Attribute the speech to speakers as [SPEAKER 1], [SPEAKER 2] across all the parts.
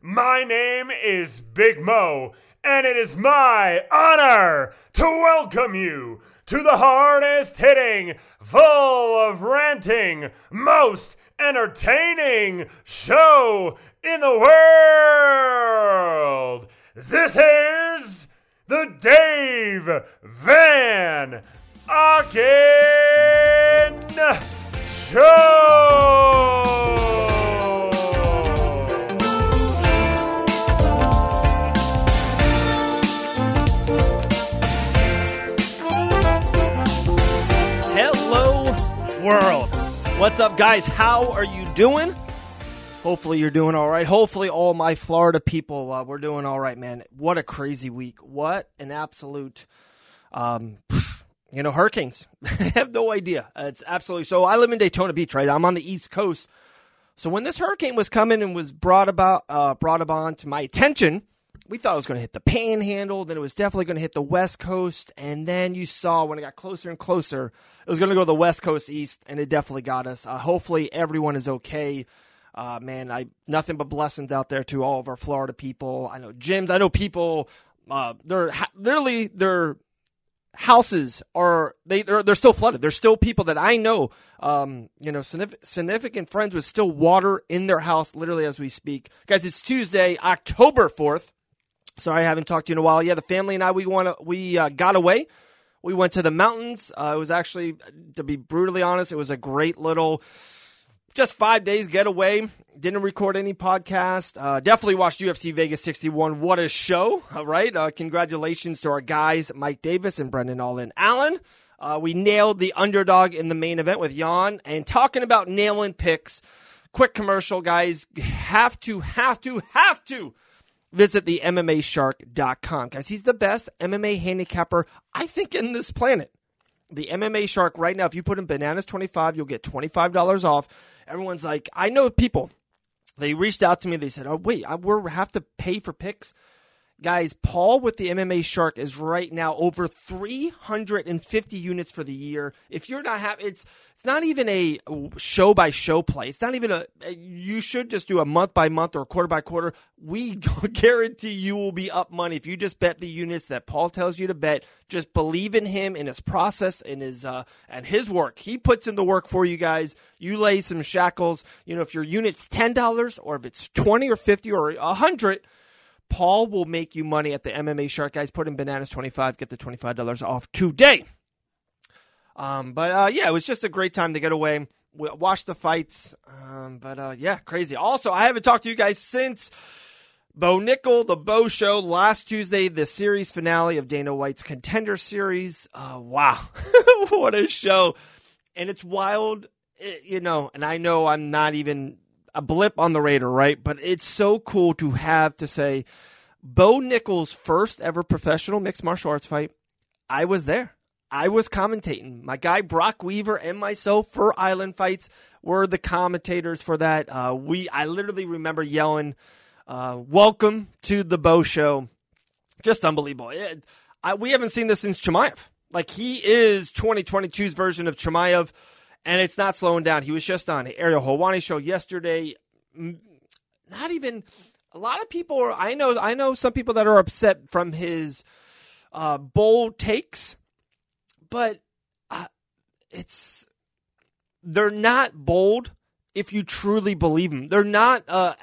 [SPEAKER 1] My name is Big Mo, and it is my honor to welcome you to the hardest hitting, full of ranting, most entertaining show in the world. This is the Dave Van Auken Show.
[SPEAKER 2] What's up, guys? How are you doing? Hopefully, you're doing all right. Hopefully, all my Florida people, uh, we're doing all right, man. What a crazy week. What an absolute, um, you know, hurricanes. I have no idea. It's absolutely so. I live in Daytona Beach, right? I'm on the East Coast. So when this hurricane was coming and was brought about, uh, brought upon to my attention, we thought it was going to hit the Panhandle. Then it was definitely going to hit the West Coast, and then you saw when it got closer and closer, it was going to go the West Coast east, and it definitely got us. Uh, hopefully, everyone is okay. Uh, man, I nothing but blessings out there to all of our Florida people. I know gyms. I know people. Uh, they're literally their houses are they they're, they're still flooded. There's still people that I know. Um, you know, significant friends with still water in their house, literally as we speak. Guys, it's Tuesday, October fourth. Sorry, I haven't talked to you in a while. Yeah, the family and I we want to we uh, got away. We went to the mountains. Uh, it was actually, to be brutally honest, it was a great little, just five days getaway. Didn't record any podcast. Uh, definitely watched UFC Vegas 61. What a show! All right, uh, congratulations to our guys Mike Davis and Brendan Allen Allen. Uh, we nailed the underdog in the main event with Yan. And talking about nailing picks, quick commercial, guys. Have to, have to, have to visit the MMAshark.com. Guys, he's the best MMA handicapper, I think, in this planet. The MMA Shark right now, if you put in bananas 25, you'll get $25 off. Everyone's like, I know people. They reached out to me. They said, oh, wait, I we have to pay for picks. Guys, Paul with the MMA Shark is right now over 350 units for the year. If you're not happy, it's it's not even a show by show play. It's not even a. You should just do a month by month or quarter by quarter. We guarantee you will be up money if you just bet the units that Paul tells you to bet. Just believe in him, in his process, in his uh, and his work. He puts in the work for you guys. You lay some shackles. You know, if your unit's ten dollars or if it's twenty or fifty or a hundred Paul will make you money at the MMA Shark guys. Put in bananas twenty five, get the twenty five dollars off today. Um, but uh, yeah, it was just a great time to get away. Watch the fights. Um, but uh, yeah, crazy. Also, I haven't talked to you guys since Bo Nickal, the Bo Show last Tuesday, the series finale of Dana White's Contender Series. Uh, wow, what a show! And it's wild, it, you know. And I know I'm not even a blip on the radar, right? But it's so cool to have to say Bo Nickal's first ever professional mixed martial arts fight. I was there. I was commentating. My guy Brock Weaver and myself for Island Fights were the commentators for that. Uh, we, I literally remember yelling, uh, "Welcome to the Bo Show!" Just unbelievable. It, I, we haven't seen this since Chimaev. Like he is 2022's version of Chimaev and it's not slowing down. He was just on Ariel Helwani show yesterday. Not even a lot of people are. I know. I know some people that are upset from his uh, bold takes, but uh, it's they're not bold if you truly believe them. They're not uh,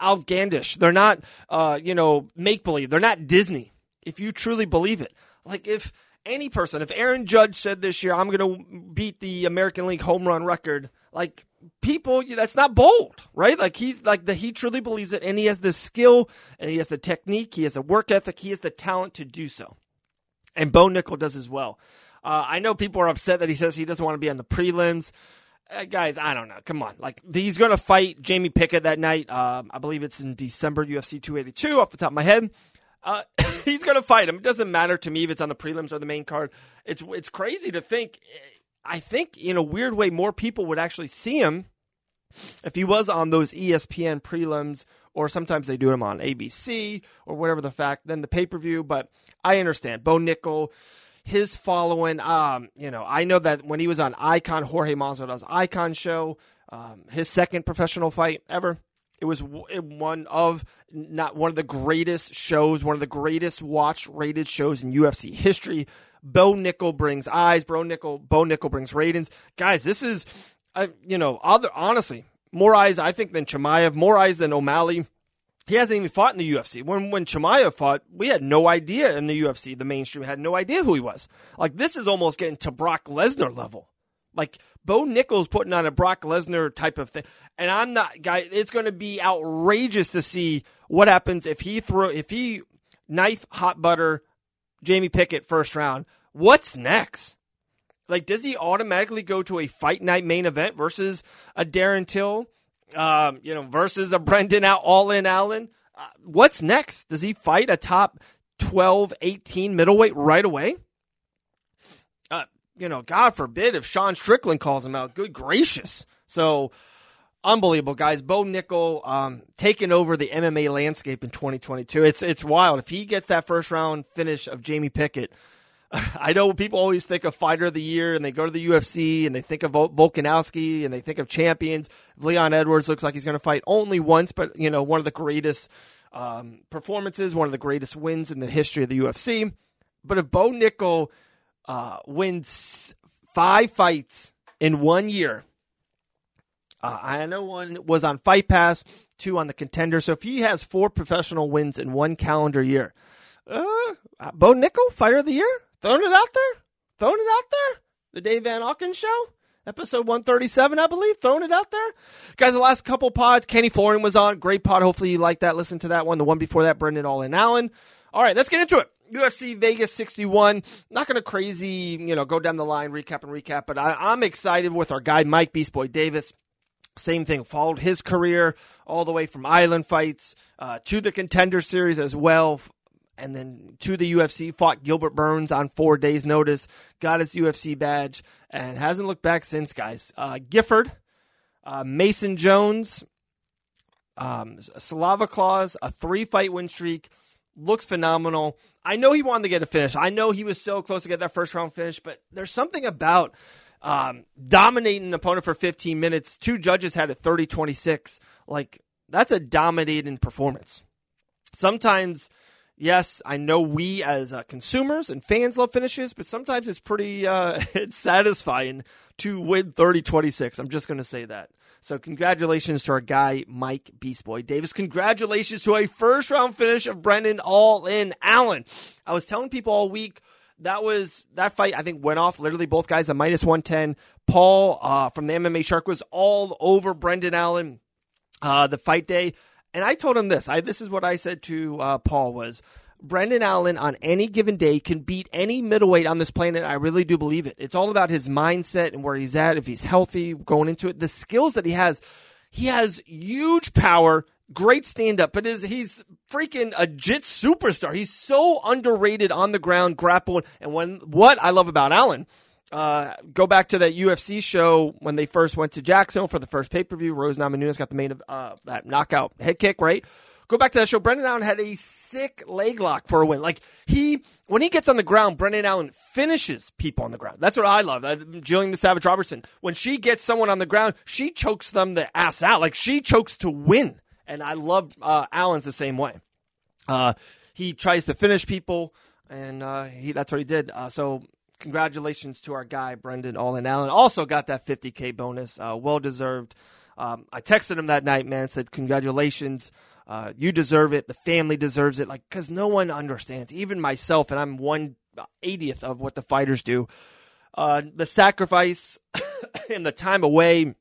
[SPEAKER 2] outlandish. They're not uh, you know make believe. They're not Disney. If you truly believe it, like if any person, if Aaron Judge said this year, I'm going to beat the American League home run record, like people, that's not bold, right? Like he's like the, he truly believes it and he has the skill and he has the technique, he has the work ethic, he has the talent to do so. And Bo Nickal does as well. Uh, I know people are upset that he says he doesn't want to be on the prelims. Uh, guys, I don't know. Come on. Like, he's going to fight Jamie Pickett that night. Uh, I believe it's in December, UFC 282, off the top of my head. Uh, he's going to fight him. It doesn't matter to me if it's on the prelims or the main card. It's it's crazy to think. I think in a weird way, more people would actually see him if he was on those ESPN prelims, or sometimes they do him on ABC or whatever the fact, then the pay per view. But I understand. Bo Nickal, his following, um, you know, I know that when he was on Icon, Jorge Masvidal's Icon show, um, his second professional fight ever, it was one of not one of the greatest shows, one of the greatest watch rated shows in UFC history. Bo Nickal brings eyes. Bo Nickal, Bo Nickal brings ratings. Guys, this is I, you know, other honestly, more eyes I think than Chimaev, more eyes than O'Malley. He hasn't even fought in the UFC. When when Chimaev fought, we had no idea in the UFC. The mainstream had no idea who he was. Like this is almost getting to Brock Lesnar level. Like Bo Nickal's putting on a Brock Lesnar type of thing, and I'm not guy. It's going to be outrageous to see what happens if he throw if he knife hot butter Jamie Pickett first round. What's next? Like, does he automatically go to a fight night main event versus a Darren Till, um, you know, versus a Brendan out all in Allen? Uh, what's next? Does he fight a top 12, 18 middleweight right away? You know, God forbid if Sean Strickland calls him out. Good gracious. So, unbelievable, guys. Bo Nickal um, taking over the MMA landscape in 2022. It's it's wild. If he gets that first round finish of Jamie Pickett, I know people always think of fighter of the year and they go to the UFC and they think of Volkanovski and they think of champions. Leon Edwards looks like he's going to fight only once, but you know, one of the greatest um, performances, one of the greatest wins in the history of the UFC. But if Bo Nickal uh, wins five fights in one year, uh, I know one was on Fight Pass, two on the Contender. So if he has four professional wins in one calendar year, uh, Bo Nickal, Fighter of the Year? Throwing it out there? Throwing it out there? The Dave Van Auken Show? Episode 137, I believe. Throwing it out there. Guys, the last couple pods, Kenny Florian was on. Great pod. Hopefully you like that. Listen to that one. The one before that, Brendan All in Allen. All right, let's get into it. UFC Vegas 61. Not going to crazy, you know, go down the line, recap and recap, but I, am excited with our guy, Mike Beast Boy Davis. Same thing, followed his career all the way from Island fights uh, to the Contender Series as well and then to the UFC, fought Gilbert Burns on four days' notice, got his UFC badge, and hasn't looked back since, guys. Uh, Gifford, uh, Mason Jones, um, Slava Claus, a three fight win streak, looks phenomenal. I know he wanted to get a finish. I know he was so close to get that first round finish, but there's something about um, dominating an opponent for 15 minutes. Two judges had a 30 26. Like, that's a dominating performance. Sometimes yes, I know we as uh, consumers and fans love finishes, but sometimes it's pretty uh, it's satisfying to win 30-26. I'm just going to say that. So congratulations to our guy Mike Beastboy Davis. Congratulations to a first round finish of Brendan All In Allen. I was telling people all week that was that fight. I think went off literally both guys at minus one ten. Paul uh, from the MMA Shark was all over Brendan Allen. Uh, the fight day. And I told him this. I this is what I said to uh, Paul was Brendan Allen on any given day can beat any middleweight on this planet. I really do believe it. It's all about his mindset and where he's at, if he's healthy, going into it, the skills that he has. He has huge power, great stand up, but is he's freaking a jit superstar. He's so underrated on the ground, grappling. And when what I love about Allen uh, go back to that UFC show when they first went to Jacksonville for the first pay per view. Rose Namajunas got the main uh, that knockout head kick, right? Go back to that show. Brendan Allen had a sick leg lock for a win. Like he, when he gets on the ground, Brendan Allen finishes people on the ground. That's what I love. Uh, Jillian the Savage Robertson, when she gets someone on the ground, she chokes them the ass out. Like she chokes to win. And I love uh, Allen's the same way. Uh, he tries to finish people, and uh, he that's what he did. Uh, so congratulations to our guy Brendan Allen Allen. Also got that 50k bonus, uh, well deserved. Um, I texted him that night, man. Said congratulations. Uh, you deserve it. The family deserves it. Like, cause no one understands, even myself, and I'm one eightieth of what the fighters do. Uh, the sacrifice and the time away,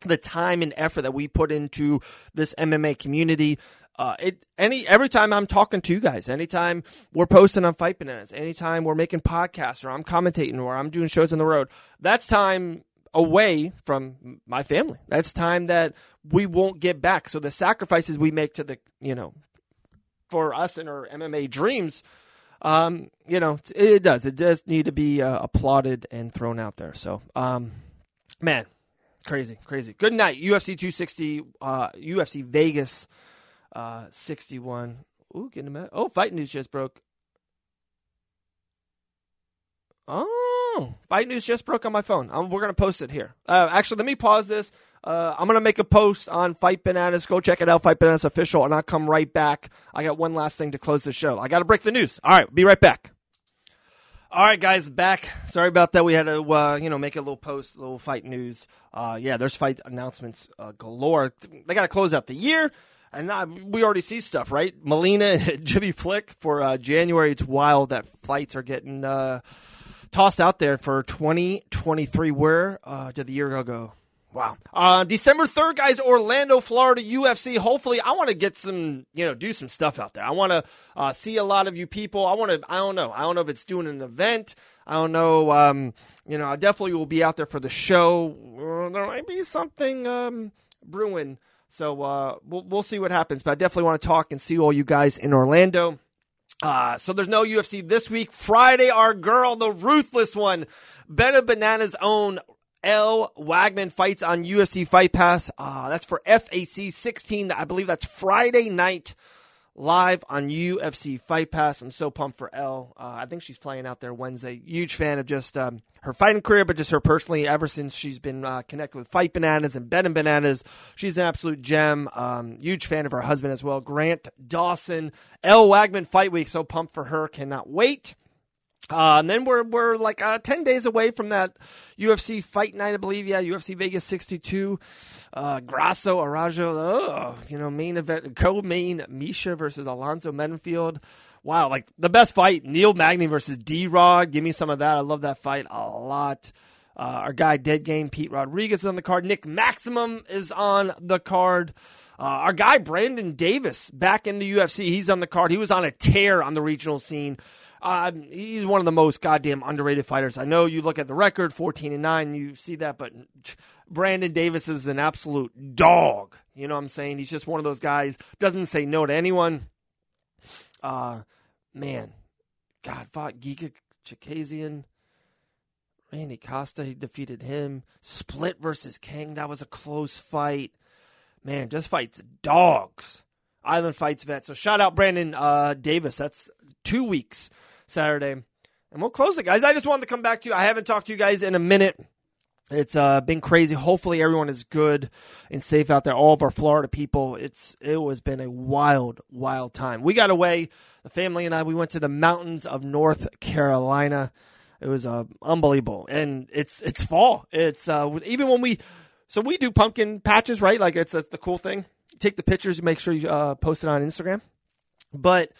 [SPEAKER 2] the time and effort that we put into this MMA community. Uh, it any every time I'm talking to you guys, anytime we're posting on Fight Bananas, anytime we're making podcasts or I'm commentating or I'm doing shows on the road, that's time away from my family. That's time that we won't get back. So the sacrifices we make to the you know for us and our MMA dreams. Um, you know, it does. It does need to be uh, applauded and thrown out there. So, um, man, crazy, crazy. Good night, UFC 260, uh, UFC Vegas, uh, 61. Ooh, getting a. Oh, fight news just broke. Oh, fight news just broke on my phone. Um, we're gonna post it here. Uh, actually, let me pause this. Uh, I'm gonna make a post on Fight Bananas. Go check it out, Fight Bananas official, and I'll come right back. I got one last thing to close the show. I got to break the news. All right, be right back. All right, guys, back. Sorry about that. We had to, uh, you know, make a little post, a little fight news. Uh, yeah, there's fight announcements uh, galore. They got to close out the year, and uh, we already see stuff, right? Molina and Jimmy Flick for uh, January. It's wild that fights are getting uh, tossed out there for 2023. Where did the year go? Wow. Uh, December 3rd, guys, Orlando, Florida, UFC. Hopefully, I want to get some, you know, do some stuff out there. I want to uh, see a lot of you people. I want to, I don't know. I don't know if it's doing an event. I don't know. Um, you know, I definitely will be out there for the show. Uh, there might be something um, brewing. So uh, we'll, we'll see what happens. But I definitely want to talk and see all you guys in Orlando. Uh, so there's no UFC this week. Friday, our girl, the ruthless one, Better Bananas' own Elle Wagman fights on UFC Fight Pass. Uh, that's for FAC 16. I believe that's Friday night live on UFC Fight Pass. I'm so pumped for Elle. Uh, I think she's playing out there Wednesday. Huge fan of just um, her fighting career, but just her personally. Ever since she's been uh, connected with Fight Bananas and Ben and Bananas, she's an absolute gem. Um, huge fan of her husband as well, Grant Dawson. Elle Wagman Fight Week. So pumped for her. Cannot wait. Uh, and then we're we're like uh, ten days away from that UFC fight night, I believe. Yeah, UFC Vegas 62. Uh, Grasso Araujo, oh, you know, main event, co-main Misha versus Alonzo Menifield. Wow, like the best fight, Neil Magny versus D Rod. Give me some of that. I love that fight a lot. Uh, our guy Dead Game Pete Rodriguez is on the card. Nick Maximov is on the card. Uh, our guy Brandon Davis back in the UFC. He's on the card. He was on a tear on the regional scene. Uh, he's one of the most goddamn underrated fighters. I know you look at the record, 14 and 9, you see that, but Brandon Davis is an absolute dog. You know what I'm saying? He's just one of those guys, doesn't say no to anyone. Uh, man, God, fought Giga Chikadze. Randy Costa, he defeated him. Split versus King, that was a close fight. Man, just fights dogs. Island Fights vet. So shout out Brandon uh, Davis. That's two weeks Saturday. And we'll close it, guys. I just wanted to come back to you. I haven't talked to you guys in a minute. It's uh, been crazy. Hopefully, everyone is good and safe out there. All of our Florida people. It's it was been a wild, wild time. We got away. The family and I. We went to the mountains of North Carolina. It was uh, unbelievable, and it's it's fall. It's uh, even when we so we do pumpkin patches, right? Like it's, the cool thing. Take the pictures, make sure you uh, post it on Instagram. But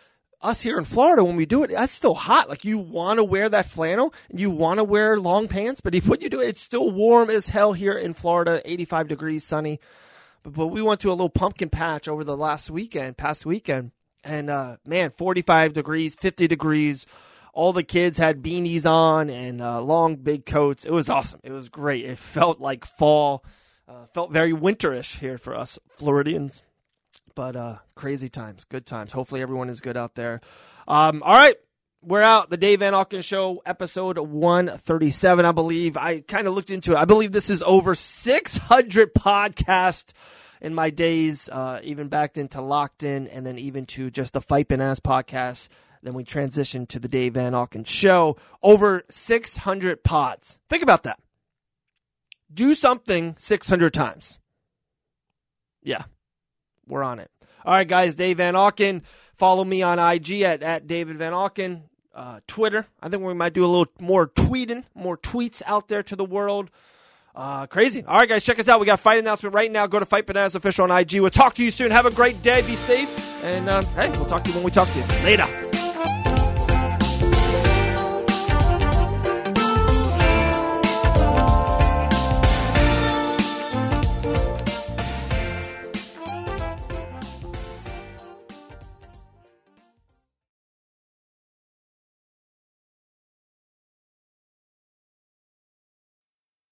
[SPEAKER 2] us here in Florida, when we do it, that's still hot. Like you want to wear that flannel and you want to wear long pants, but if what you do, it's still warm as hell here in Florida, 85 degrees, sunny. But, but we went to a little pumpkin patch over the last weekend, past weekend, and uh, man, 45 degrees, 50 degrees. All the kids had beanies on and uh, long big coats. It was awesome. It was great. It felt like fall. Uh, felt very winterish here for us Floridians. But uh, crazy times, good times. Hopefully everyone is good out there. Um, all right, we're out. The Dave Van Auken Show, episode 137, I believe. I kind of looked into it. I believe this is over 600 podcasts in my days, uh, even backed into Locked In and then even to just the Fight Ass podcast. Then we transitioned to the Dave Van Auken Show. Over 600 pods. Think about that. Do something 600 times. Yeah, we're on it. All right, guys. Dave Van Auken. Follow me on IG at, at David Van Auken. Uh, Twitter. I think we might do a little more tweeting, more tweets out there to the world. Uh, crazy. All right, guys, check us out. We got fight announcement right now. Go to Fight Bananas official on IG. We'll talk to you soon. Have a great day. Be safe. And uh, hey, we'll talk to you when we talk to you. Later.